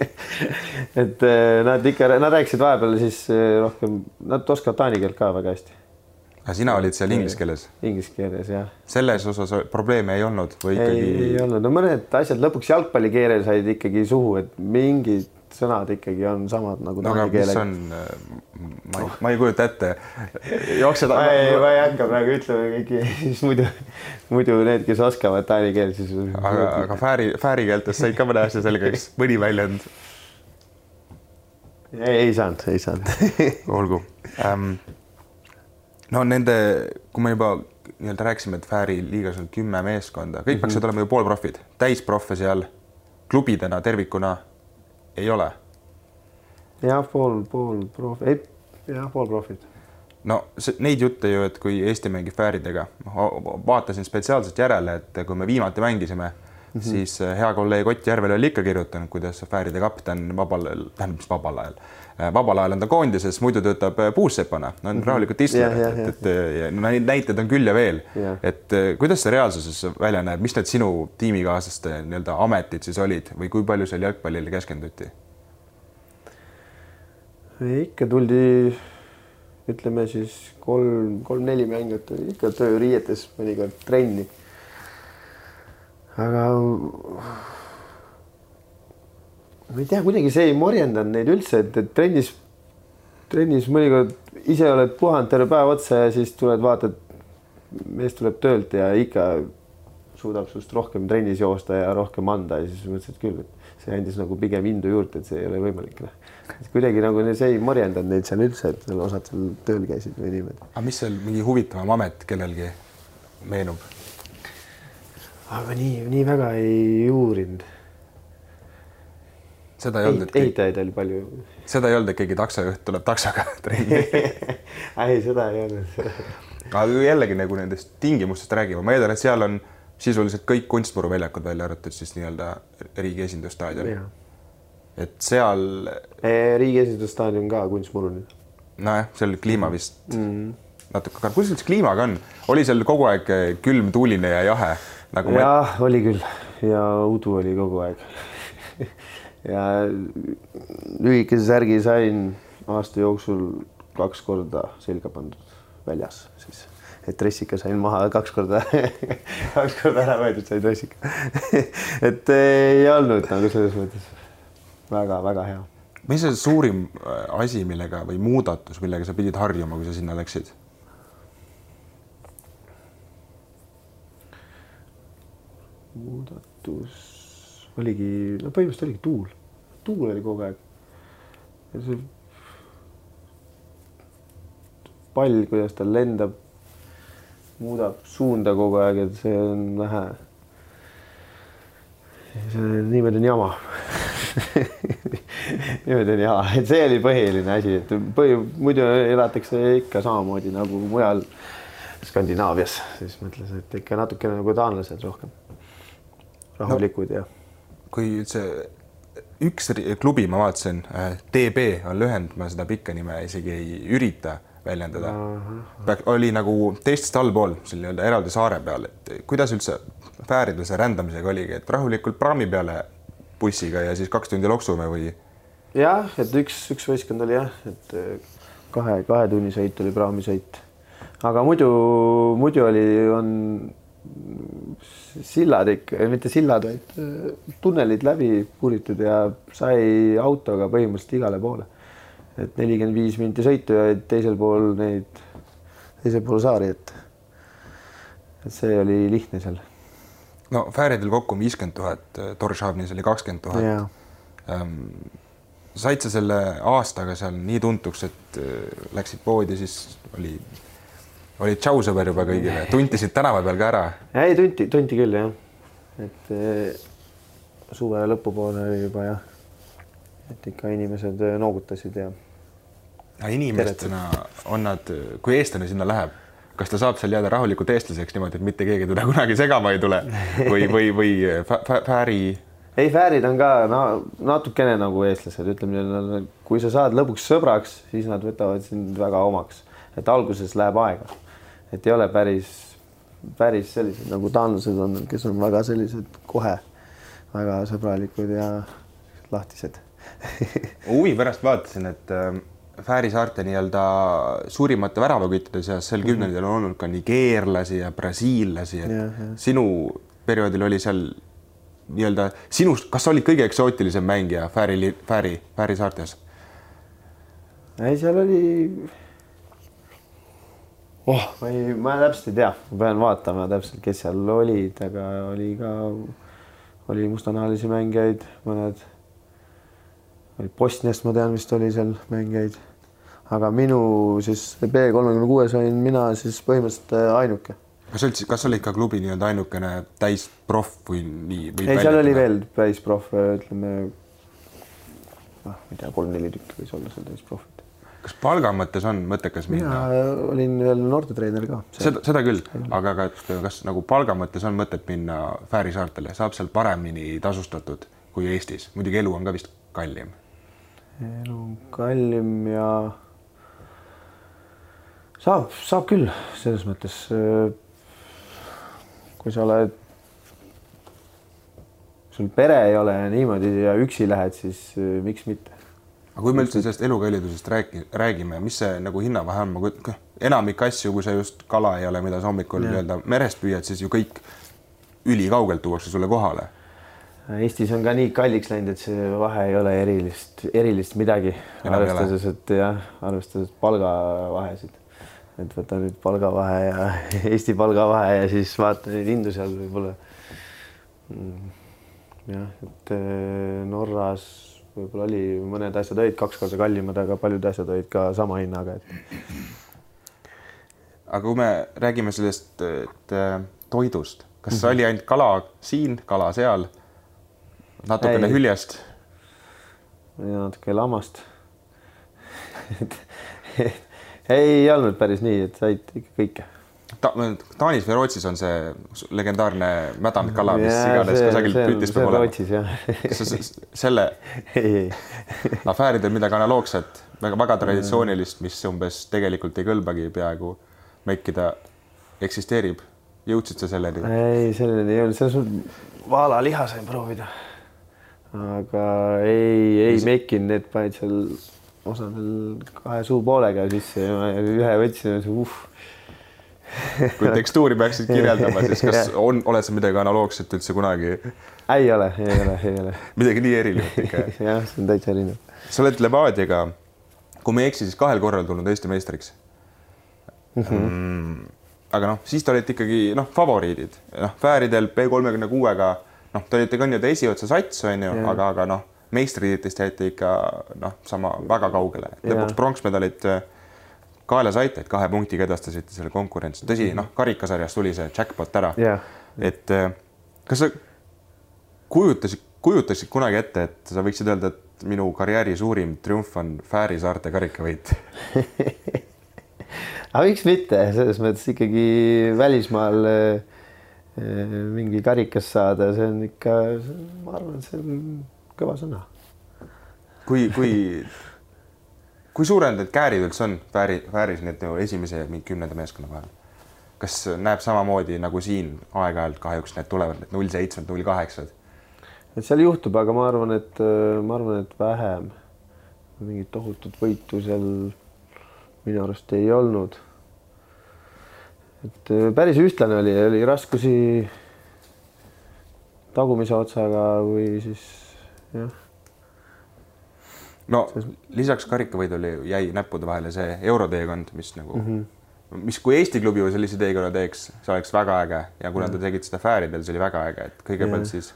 et eh, nad ikka, nad rääkisid vahepeal siis eh, rohkem, nad oskavad taani keelt ka väga hästi aga sina olid seal inglise keeles? Inglise keeles jah. selles osas probleeme ei olnud või ikkagi? ei, ei olnud, no mõned asjad lõpuks jalgpallikeelel said ikkagi suhu, et mingid sõnad ikkagi on samad nagu no, taani keelega. ma ei, ma ei kujuta ette. jooksed. ma ei, ma ei hakka praegu ütlema kõiki, siis muidu, muidu need, kes oskavad taani keelt, siis. aga, aga Fääri, Fääri keeltes said ka mõne asja selgeks, mõni väljend? ei, ei saanud, ei saanud olgu ähm, no nende, kui me juba nii-öelda rääkisime, et Fääri liigas on kümme meeskonda, kõik mm -hmm. peaksid olema ju poolprofid, täisproffe seal klubidena tervikuna ei ole. jah, pool, pool profi, ei jah, pool profid. no see, neid jutte ju, et kui Eesti mängib Fääridega, vaatasin spetsiaalselt järele, et kui me viimati mängisime mm, -hmm. siis hea kolleeg Ott Järvel oli ikka kirjutanud, kuidas Fääride kapten vabal, tähendab, mis vabal ajal Äh, vabal ajal on ta koondises, muidu töötab äh, puussepana, on mm -hmm. rahulikult istujad, et, et, et ja, no neid näiteid on küll ja veel. et äh, kuidas see reaalsuses välja näeb, mis need sinu tiimikaaslaste nii-öelda ametid siis olid või kui palju seal jalgpallile keskenduti? ikka tuldi, ütleme siis kolm, kolm-neli mängijat oli ikka tööriietes mõnikord trenni. Aga ma ei tea, kuidagi see ei morjendanud neid üldse, et, et trennis, trennis mõnikord ise oled puhanud terve päev otsa ja siis tuled, vaatad, mees tuleb töölt ja ikka suudab sinust rohkem trennis joosta ja rohkem anda ja siis mõtlesid küll, et see andis nagu pigem indu juurde, et see ei ole võimalik. noh, kuidagi nagu see ei morjendanud neid seal üldse, et osad seal tööl käisid või niimoodi. aga mis seal mingi huvitavam amet kellelgi meenub? Aga nii, nii väga ei uurinud. Seda ei olnud, et ehitajaid oli palju. seda ei olnud, et keegi taksojuht tuleb taksoga trenni. Ei, seda ei olnud. Aga jällegi nagu nendest tingimustest räägime, ma eeldan, et seal on sisuliselt kõik kunstmuru väljakud välja arvatud siis nii-öelda riigi esindusstaadion. et seal riigi esindusstaadion ka kunstmuru nüüd. Nojah, seal kliima vist mm. natuke, kuidas üldse kliimaga on, oli seal kogu aeg külm, tuuline ja jahe nagu? jah ma..., oli küll ja udu oli kogu aeg ja lühikese särgi sain aasta jooksul kaks korda selga pandud väljas siis, et dressika sain maha kaks korda kaks korda ära võetud sai dressika et ei olnud nagu selles mõttes väga-väga hea. mis see suurim äh, asi, millega või muudatus, millega sa pidid harjuma, kui sa sinna läksid? Muudatus. Oligi, no põhimõtteliselt oligi tuul, tuul oli kogu aeg. see pall, kuidas ta lendab, muudab suunda kogu aeg, et see on vähe. see niimoodi on jama. Niimoodi on jama, et see oli põhiline asi, et põhi, muidu elatakse ikka samamoodi nagu mujal Skandinaavias, siis mõtles, et ikka natukene nagu taanlased rohkem rahulikud no, ja. kui see üks klubi, ma vaatasin, DB on lühend, ma seda pikka nime isegi ei ürita väljendada uh. -huh. oli nagu teistest allpool, seal nii-öelda eraldi saare peal, et kuidas üldse fääridel see rändamisega oligi, et rahulikult praami peale bussiga ja siis kaks tundi loksume või? jah, et üks, üks võistkond oli jah, et kahe, kahe tunni sõit oli praamisõit. aga muidu, muidu oli, on sillad ikka, mitte sillad, vaid tunnelid läbi puritud ja sai autoga põhimõtteliselt igale poole et nelikümmend viis minti sõitu ja teisel pool neid, teisel pool saari, et et see oli lihtne seal. no fääridel kokku on viiskümmend tuhat, Torshavnis oli kakskümmend tuhat. Ehm, said sa selle aastaga seal nii tuntuks, et äh, läksid poodi, siis oli, oli tšau sõber juba kõigile, tuntisid tänava peal ka ära? ei, tunti, tunti küll jah, et äh, suve lõpupoole oli juba jah, et ikka inimesed äh, noogutasid ja inimestena on nad, kui eestlane sinna läheb, kas ta saab seal jääda rahulikult eestlaseks niimoodi, et mitte keegi teda kunagi segama ei tule? Või, või, või fääri? ei, fäärid on ka no natukene nagu eestlased, ütleme kui sa saad lõpuks sõbraks, siis nad võtavad sind väga omaks, et alguses läheb aega, et ei ole päris, päris sellised nagu taanlased on, kes on väga sellised kohe väga sõbralikud ja lahtised huvi pärast vaatasin, et Fääri saarte nii-öelda suurimate väravaküttide seas sel kümnendil on olnud ka nigeerlasi ja brasiillasi, et ja, ja. sinu perioodil oli seal nii-öelda sinust, kas sa olid kõige eksootilisem mängija Fääri, Fääri, Fääri saartes? ei, seal oli oh, ma ei, ma täpselt ei tea, ma pean vaatama täpselt, kes seal olid, aga oli ka, oli mustanahalisi mängijaid, mõned. Bosniast ma tean, vist oli seal mängijaid aga minu siis B kolmekümne kuues olin mina siis põhimõtteliselt ainuke. kas üldse, kas oli ikka klubi nii-öelda ainukene täisproff või nii? ei, seal oli veel täisproff, ütleme noh, ma ei tea, kolm-neli tükki võis olla seal täisproffid. Kas palga mõttes on mõttekas minna? mina olin veel noortetreener ka. seda, seda küll, aga kas, kas nagu palga mõttes on mõtet minna Fääri saartele, saab seal paremini tasustatud kui Eestis, muidugi elu on ka vist kallim. elu on kallim ja saab, saab küll selles mõttes. Äh, kui sa oled, sul pere ei ole ja niimoodi ja üksi lähed, siis äh, miks mitte. Aga kui me üldse sellest elukallidusest räägi, räägime, mis see nagu hinnavahe on, ma enamik asju, kui sa just kala ei ole, mida sa hommikul nii-öelda merest püüad, siis ju kõik ülikaugelt tuuakse sulle kohale. Eestis on ka nii kalliks läinud, et see vahe ei ole erilist, erilist midagi, arvestades, et jah, arvestades palgavahesid. Et võta nüüd palgavahe ja Eesti palgavahe ja siis vaata neid hindu seal võib-olla. Mm, jah, et eh, Norras võib-olla oli, mõned asjad olid kaks korda kallimad, aga paljud asjad olid ka sama hinnaga, et. aga kui me räägime sellest, eh, toidust, kas mm -hmm. oli ainult kala siin, kala seal, natukene ei, hüljest? natuke lammast et, et ei olnud päris nii, et said ikka kõike. Ta, Taanis või Rootsis on see legendaarne mädanik kala, mis Jaa, iganes kusagil pütis peab olema. Kas sa selle afääridel midagi analoogset, väga, väga traditsioonilist, mis umbes tegelikult ei kõlbagi peaaegu mekkida, eksisteerib? jõudsid sa selleni? ei, selleni ei olnud, selles mõttes vaalaliha sain proovida. aga ei, ei mekkinud, need panid seal osadel kahe suu poolega sisse ja ühe võtsin ja see uh. Kui tekstuuri peaksid kirjeldama, siis kas on, oled sa midagi analoogset üldse kunagi, ei ole, ei ole, ei ole. midagi nii erinevat ikka? jah, see on täitsa erinev. sa oled Levadiaga, kui ma ei eksi, siis kahel korral tulnud Eesti meistriks mm. -hmm. aga noh, siis te olite ikkagi noh, favoriidid, noh, Fääridel B kolmekümne kuuega, noh, te olite ka nii-öelda esiotsa sats, on ju, aga, aga noh, meistritiitlist jäite ikka noh, sama väga kaugele, lõpuks pronksmedalit kaela saite, et kahe punktiga edastasite selle konkurentsi, tõsi, noh, karikasarjas tuli see jackpot ära Jah. et äh, kas sa kujutasid, kujutaksid kunagi ette, et sa võiksid öelda, et minu karjääri suurim triumf on Fääri saarte karikavõit? aga miks mitte, selles mõttes ikkagi välismaal eh, eh, mingi karikas saada, see on ikka, ma arvan, see on kõva sõna. kui, kui, kui suured need käärid üldse on Fääri, Fääris nüüd nagu esimese ja kümnenda meeskonna vahel? kas näeb samamoodi nagu siin aeg-ajalt kahjuks need tulevad, need null seitsmed, null kaheksad? et seal juhtub, aga ma arvan, et ma arvan, et vähem. mingit tohutut võitu seal minu arust ei olnud. et äh, päris ühtlane oli, oli raskusi tagumise otsaga või siis jah, no lisaks karikavõidule jäi näppude vahele see euroteekond, mis nagu mm, -hmm. mis, kui Eesti klubi või sellise teekonna teeks, see oleks väga äge. Ja kuna te tegite seda Fääridel, see oli väga äge, et kõigepealt Jah. siis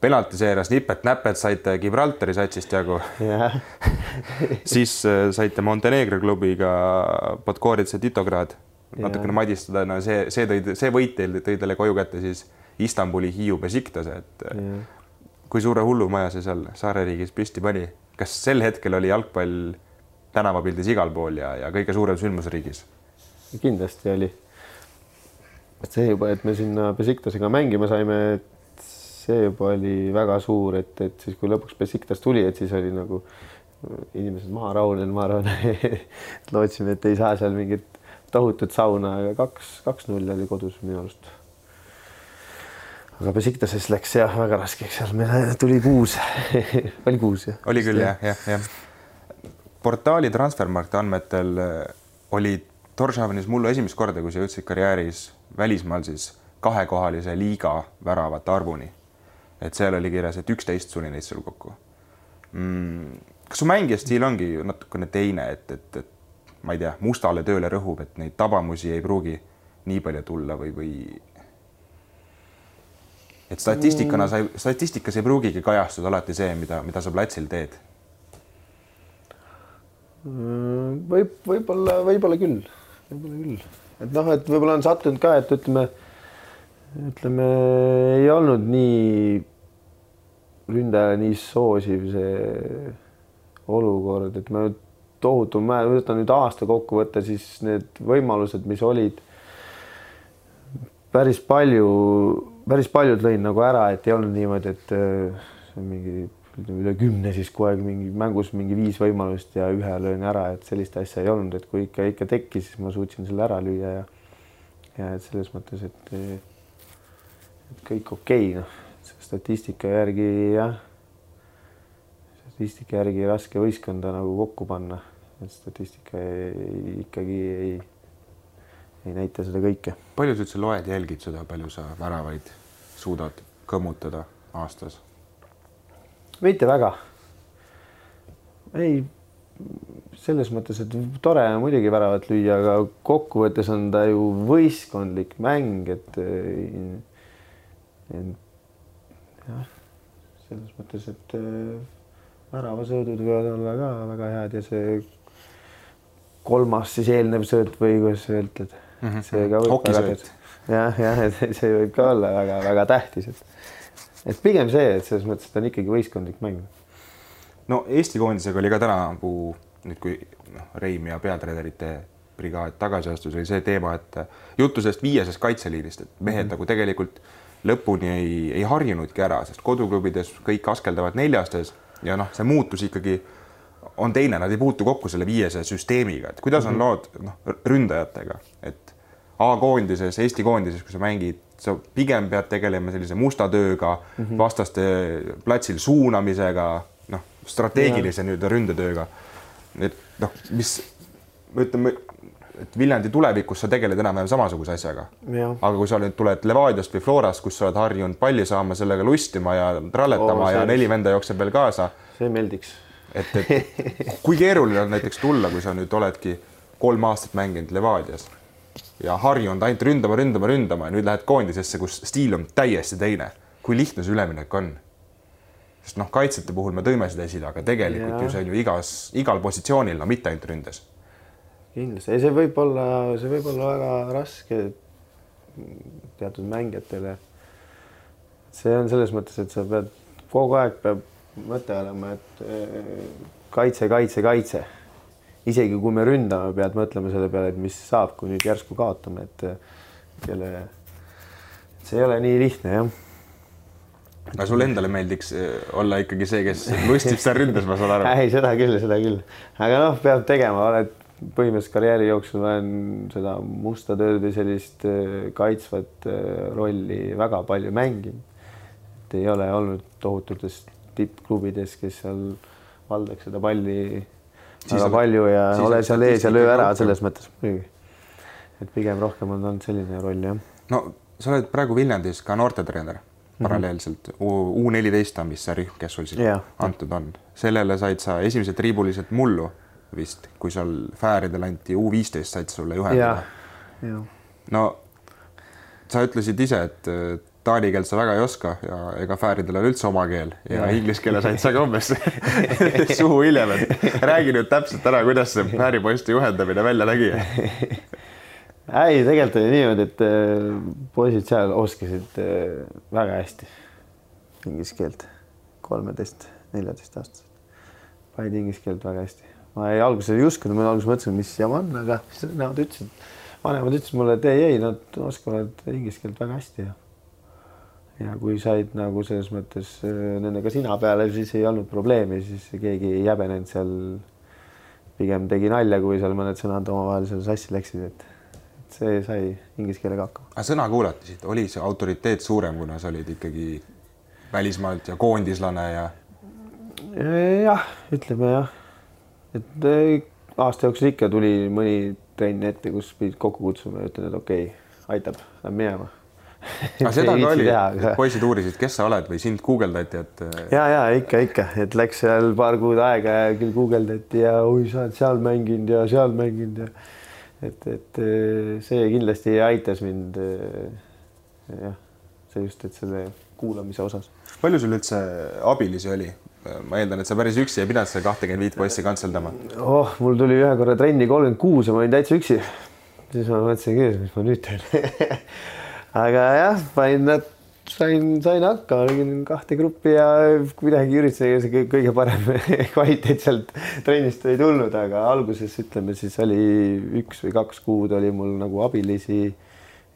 penaltiseeras nipet-näpet saite Gibraltari satsist jagu. Jah, siis äh, saite Montenegro klubiga Podgorica Titograd natukene madistada, no see, see tõi, see võit teil tõi teile koju kätte siis Istanbuli Hiiu Besiktase, et äh, jah. kui suure hullumaja see seal saareriigis püsti pani, kas sel hetkel oli jalgpall tänavapildis igal pool ja, ja kõige suurem sündmus riigis? kindlasti oli. et see juba, et me sinna Besiktasega mängima saime, et see juba oli väga suur, et, et siis, kui lõpuks Besiktas tuli, et siis oli nagu inimesed maha rahunenud, ma arvan lootsime, et ei saa seal mingit tohutut sauna, aga kaks, kaks-null oli kodus minu arust. Aga Besiktases läks jah, väga raskeks, seal meil tuli kuus oli kuus jah? oli küll jah, jah, jah. portaali Transfermarkti andmetel äh, oli Torshavnis mullu esimest korda, kui sa jõudsid karjääris välismaal siis kahekohalise liiga väravate arvuni. et seal oli kirjas, et üksteist suli neid sul kokku mm,. kas su mängija stiil ongi natukene teine, et, et, et ma ei tea, mustale tööle rõhub, et neid tabamusi ei pruugi nii palju tulla või, või et statistikana sa ei, statistikas ei pruugigi kajastuda alati see, mida, mida sa platsil teed. võib, võib-olla, võib-olla küll, võib-olla küll, et noh, et võib-olla on sattunud ka, et ütleme, ütleme, ei olnud nii ründaja nii soosiv see olukord, et ma tohutul määral, võtan nüüd aasta kokku võtta, siis need võimalused, mis olid päris palju, päris paljud lõin nagu ära, et ei olnud niimoodi, et äh, see on mingi ütleme üle kümne siis kogu aeg mingi mängus mingi viis võimalust ja ühe löön ära, et sellist asja ei olnud, et kui ikka ikka tekkis, siis ma suutsin selle ära lüüa ja ja et selles mõttes, et et kõik okei okay,, noh, statistika järgi jah, statistika järgi raske võistkonda nagu kokku panna, et statistika ei, ikkagi ei, ei näita seda kõike. Palju sa üldse loed, jälgid seda, palju sa väravaid suudad kõmmutada aastas? mitte väga. ei, selles mõttes, et tore on muidugi väravat lüüa, aga kokkuvõttes on ta ju võistkondlik mäng, et, et jah, selles mõttes, et äh, väravasöödud võivad olla ka väga head ja see kolmas siis eelnev sööt või kuidas sa ütled mm, -hmm. see ka võib Hokisööt. Jah, jah, et see, võib ka olla väga-väga tähtis, et et pigem see, et selles mõttes, et on ikkagi võistkondlik mäng. no Eesti koondisega oli ka tänavu nüüd, kui noh, Reim ja peatreenerite brigaad tagasi astus, oli see teema, et juttu sellest viiesest kaitseliinist, et mehed mm nagu tegelikult lõpuni ei, ei harjunudki ära, sest koduklubides kõik askeldavad neljastes ja noh, see muutus ikkagi on teine, nad ei puutu kokku selle viiese süsteemiga, et kuidas on -hmm. lood noh, ründajatega, et A-koondises, Eesti koondises, kui sa mängid, sa pigem pead tegelema sellise musta tööga mm, -hmm. vastaste platsil suunamisega, noh, strateegilise nii-öelda ründetööga. et noh, mis ütleme, et Viljandi tulevikus sa tegeled enam-vähem samasuguse asjaga. aga kui sa nüüd tuled Levadiast või Florast, kus sa oled harjunud palli saama, sellega lustima ja tralletama oh, ja neli venda jookseb veel kaasa. see meeldiks et, et kui keeruline on näiteks tulla, kui sa nüüd oledki kolm aastat mänginud Levadias ja harjunud ainult ründama, ründama, ründama ja nüüd lähed koondisesse, kus stiil on täiesti teine. kui lihtne see üleminek on? sest noh, kaitsjate puhul me tõime seda esile, aga tegelikult ja. ju see on ju igas, igal positsioonil, no mitte ainult ründes. kindlasti, ei see võib olla, see võib olla väga raske teatud mängijatele. see on selles mõttes, et sa pead kogu aeg peab mõte olema, et äh, kaitse, kaitse, kaitse. Isegi kui me ründame, pead mõtlema selle peale, et mis saab, kui nüüd järsku kaotame, et kelle, see ei ole nii lihtne jah aga sulle endale meeldiks äh, olla ikkagi see, kes lustib seal ründes, ma saan aru. ei, seda küll, seda küll, aga noh, peab tegema, oled põhimõtteliselt karjääri jooksul olen seda musta tööd või sellist kaitsvat rolli väga palju mänginud. et ei ole olnud tohututes tippklubides, kes seal valdaks seda palli väga palju ja ole seal ees ja löö ära selles mõttes muidugi. et pigem rohkem on olnud selline roll jah. no sa oled praegu Viljandis ka noortetreener mhm. paralleelselt. U neliteist on vist see rühm, kes sul siis yeah. antud on, sellele said sa esimesed triibulised mullu vist, kui seal Fääridel anti U viisteist said sulle juhendada yeah.. no sa ütlesid ise, et taani keelt sa väga ei oska ja ega fääridel on üldse oma keel ja, ja. inglise keele said sa ka umbes suhu hiljem, et räägi nüüd täpselt ära, kuidas see fääripoiste juhendamine välja nägi ei, tegelikult oli niimoodi, et äh, poisid seal oskasid äh, väga hästi inglise keelt, kolmeteist, neljateist aastased. panid inglise keelt väga hästi. ma ei, alguses ei uskunud, ma alguses mõtlesin, mis jama on, aga nemad ütlesid, vanemad ütlesid mulle, et ei, ei, nad oskavad inglise keelt väga hästi ja ja kui said nagu selles mõttes äh, nendega sina peale, siis ei olnud probleemi, siis keegi ei häbenenud seal. pigem tegi nalja, kui seal mõned sõnad omavahel seal sassi läksid, et, et see sai inglise keelega hakkama. aga sõna kuulati siit, oli see autoriteet suurem, kuna sa olid ikkagi välismaalt ja koondislane ja? jah, ütleme jah, et äh, aasta jooksul ikka tuli mõni trenn ette, kus pidid kokku kutsuma ja ütlen, et okei okay,, aitab, lähme minema aga seda ka oli, poisid uurisid, kes sa oled või sind guugeldati, et. Äh, ja, ja ikka, ikka, et läks seal paar kuud aega ja küll guugeldati ja oi, sa oled seal mänginud ja seal mänginud ja et, et äh, see kindlasti aitas mind. Äh, jah, see just, et selle kuulamise osas. palju sul üldse abilisi oli? ma eeldan, et sa päris üksi ei pidanud seda kahtekümmet viit poissi kantseldama. oh, mul tuli ühe korra trenni kolmkümmend kuus ja ma olin täitsa üksi. siis ma mõtlesin küll, mis ma nüüd teen aga jah, nad, sain, sain hakkama, tegin kahte gruppi ja kuidagi üritasin, see kõige parem kvaliteet sealt trennist ei tulnud, aga alguses ütleme siis oli üks või kaks kuud oli mul nagu abilisi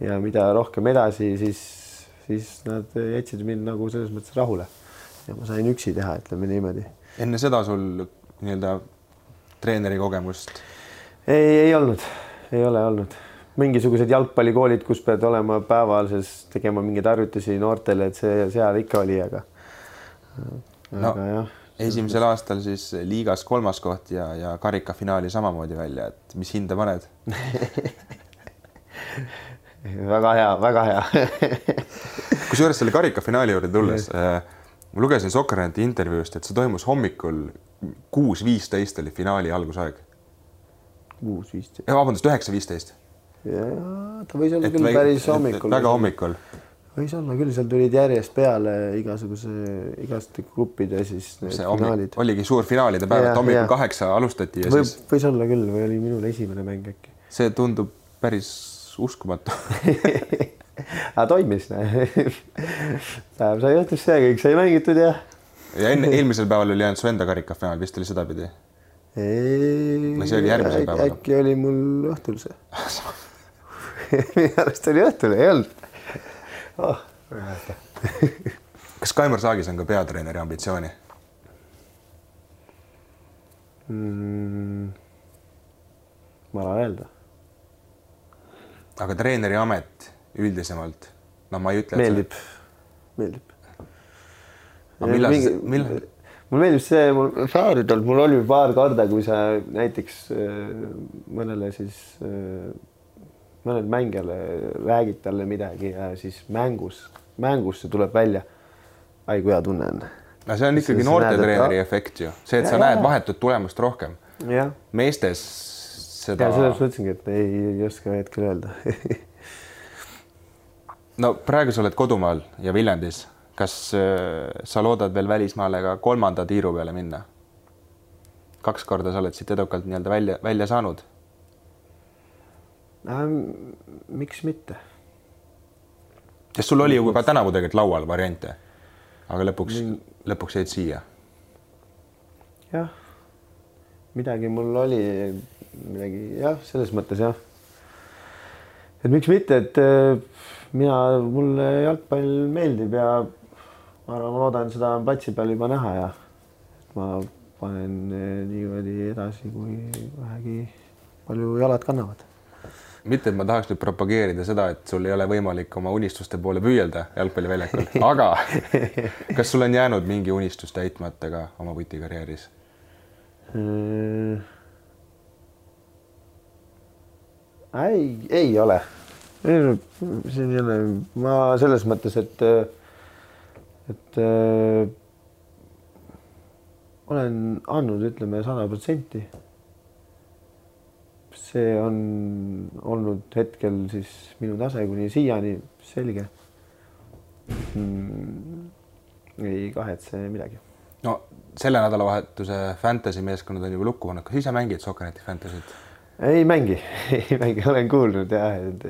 ja mida rohkem edasi, siis, siis nad jätsid mind nagu selles mõttes rahule ja ma sain üksi teha, ütleme niimoodi. enne seda sul nii-öelda treeneri kogemust? ei, ei olnud, ei ole olnud mingisugused jalgpallikoolid, kus pead olema päeval, siis tegema mingeid harjutusi noortele, et see seal ikka oli, aga. no aga jah. esimesel aastal siis liigas kolmas koht ja, ja karikafinaali samamoodi välja, et mis hinde paned väga hea, väga hea kusjuures selle karikafinaali juurde tulles äh, ma lugesin Sokkerneti intervjuust, et see toimus hommikul kuus viisteist oli finaali algusaeg. kuus viisteist. vabandust, üheksa viisteist ja ta võis olla et küll päris hommikul. väga hommikul. võis olla küll, seal tulid järjest peale igasuguse, igast gruppide siis finaalid. oligi suur finaalide päev, et hommikul kaheksa alustati ja või, siis. võis olla küll või oli minul esimene mäng äkki. see tundub päris uskumatu aga toimis sai õhtusse ja kõik sai mängitud ja. ja enne eelmisel päeval oli ainult su enda karikafinaal, vist oli sedapidi? ei. Või see oli järgmisel päeval? äkki oli mul õhtul see minu arust oli õhtul, ei olnud oh,. kas Kaimar Saagis on ka peatreeneri ambitsiooni? mm,? arvan öelda. aga treeneri amet üldisemalt, no ma ei ütle. meeldib, meeldib. aga millal Mingi..., millal? mulle meeldib see, mul fääridel, mul oli paar korda, kui sa näiteks äh, mõnele siis, mõnele mängijale räägid talle midagi ja siis mängus, mängus see tuleb välja. ai, kui hea tunne on no see on ikkagi noortetreeneri efekt ju, see, et ja, sa ja, näed vahetut tulemust rohkem. meestes seda. ja selles mõtlesingi, et ei, ei oska hetkel öelda no praegu sa oled kodumaal ja Viljandis, kas äh, sa loodad veel välismaale ka kolmanda tiiru peale minna? kaks korda sa oled siit edukalt nii-öelda välja, välja saanud. Miks mitte? sest sul oli ju ka tänavu tegelikult laual variante, aga lõpuks Min lõpuks jäid siia? jah, midagi mul oli, midagi jah, selles mõttes jah. et miks mitte, et äh, mina, mulle jalgpall meeldib ja ma arvan, ma loodan seda platsi peal juba näha ja ma panen äh, niimoodi edasi, kui vähegi palju jalad kannavad mitte, et ma tahaks nüüd propageerida seda, et sul ei ole võimalik oma unistuste poole püüelda jalgpalliväljakul, aga kas sul on jäänud mingi unistus täitmata ka oma vutikarjääris mm.? ei, ei ole. siin ei ole, ma selles mõttes, et, et äh, olen andnud, ütleme sada protsenti see on olnud hetkel siis minu tase kuni siiani selge mm,. ei kahetse midagi. no selle nädalavahetuse fantasy meeskonnad on juba lukku pannud, kas ise mängid Soccerneti Fantasy't? ei mängi ei mängi, olen kuulnud jah, et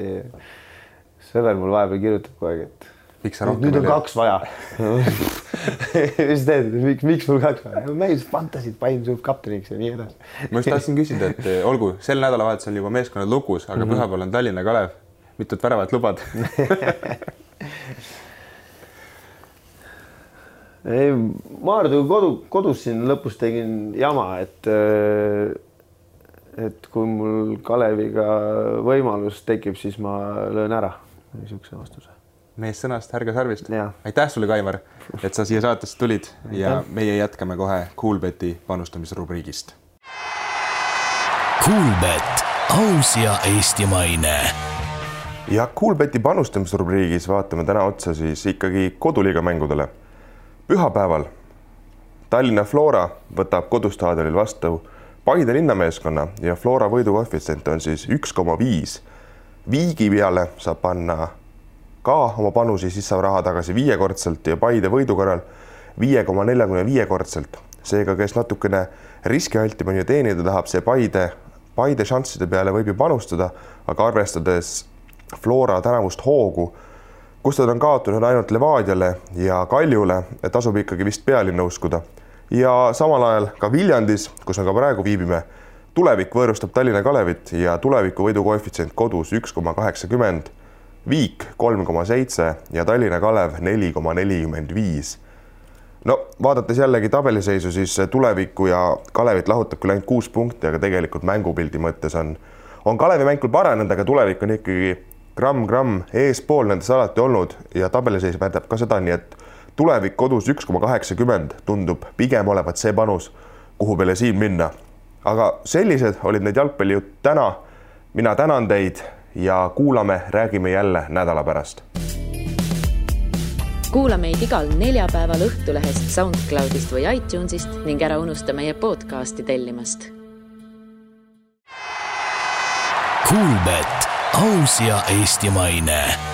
sõber mul vahepeal kirjutab kogu aeg, et miks sa rohkem nüüd on kaks vaja mis teed, miks, miks mul kaks vaja? ma mängisin fantasy't, panin su kapteniks ja nii edasi. ma just tahtsin küsida, et eh, olgu, sel nädalavahetusel juba meeskonnad lukus, aga mm -hmm. pühapäeval on Tallinna Kalev. mitut väravat lubad ei, Maardu kodu, kodus siin lõpus tegin jama, et eh, et kui mul Kaleviga võimalus tekib, siis ma löön ära niisuguse vastuse mees sõnast, härga sarvist. aitäh sulle, Kaimar, et sa siia saatesse tulid ja meie jätkame kohe Coolbeti panustamisrubriigist. Coolbet, aus ja eestimaine. ja Coolbeti panustamisrubriigis vaatame täna otsa siis ikkagi koduliiga mängudele. pühapäeval Tallinna Flora võtab kodustaadionil vastu Paide linnameeskonna ja Flora võidukoefitsient on siis üks koma viis. viigi peale saab panna ka oma panusi, siis saab raha tagasi viiekordselt ja Paide võidu korral viie koma neljakümne viiekordselt. seega, kes natukene riskialtimani teenida tahab, see Paide, Paide šansside peale võib ju panustada, aga arvestades Flora tänavust hoogu, kus nad on kaotanud ainult Levadiale ja Kaljule, tasub ikkagi vist pealinna uskuda. ja samal ajal ka Viljandis, kus me ka praegu viibime, tulevik võõrustab Tallinna Kalevit ja tuleviku võidu koefitsient kodus üks koma kaheksakümmend Viik kolm koma seitse ja Tallinna Kalev neli koma nelikümmend viis. no vaadates jällegi tabeliseisu, siis tulevikku ja Kalevit lahutab küll ainult kuus punkti, aga tegelikult mängupildi mõttes on, on Kalevi mäng küll paranenud, aga tulevik on ikkagi gramm-gramm eespool nendes alati olnud ja tabeliseis väidab ka seda, nii et tulevik kodus üks koma kaheksakümmend tundub pigem olevat see panus, kuhu peale siin minna. aga sellised olid need jalgpallijutt täna. mina tänan teid ja kuulame, räägime jälle nädala pärast. kuula meid igal neljapäeval Õhtulehest, SoundCloudist või iTunesist ning ära unusta meie podcasti tellimast. Kuulbett, aus ja eestimaine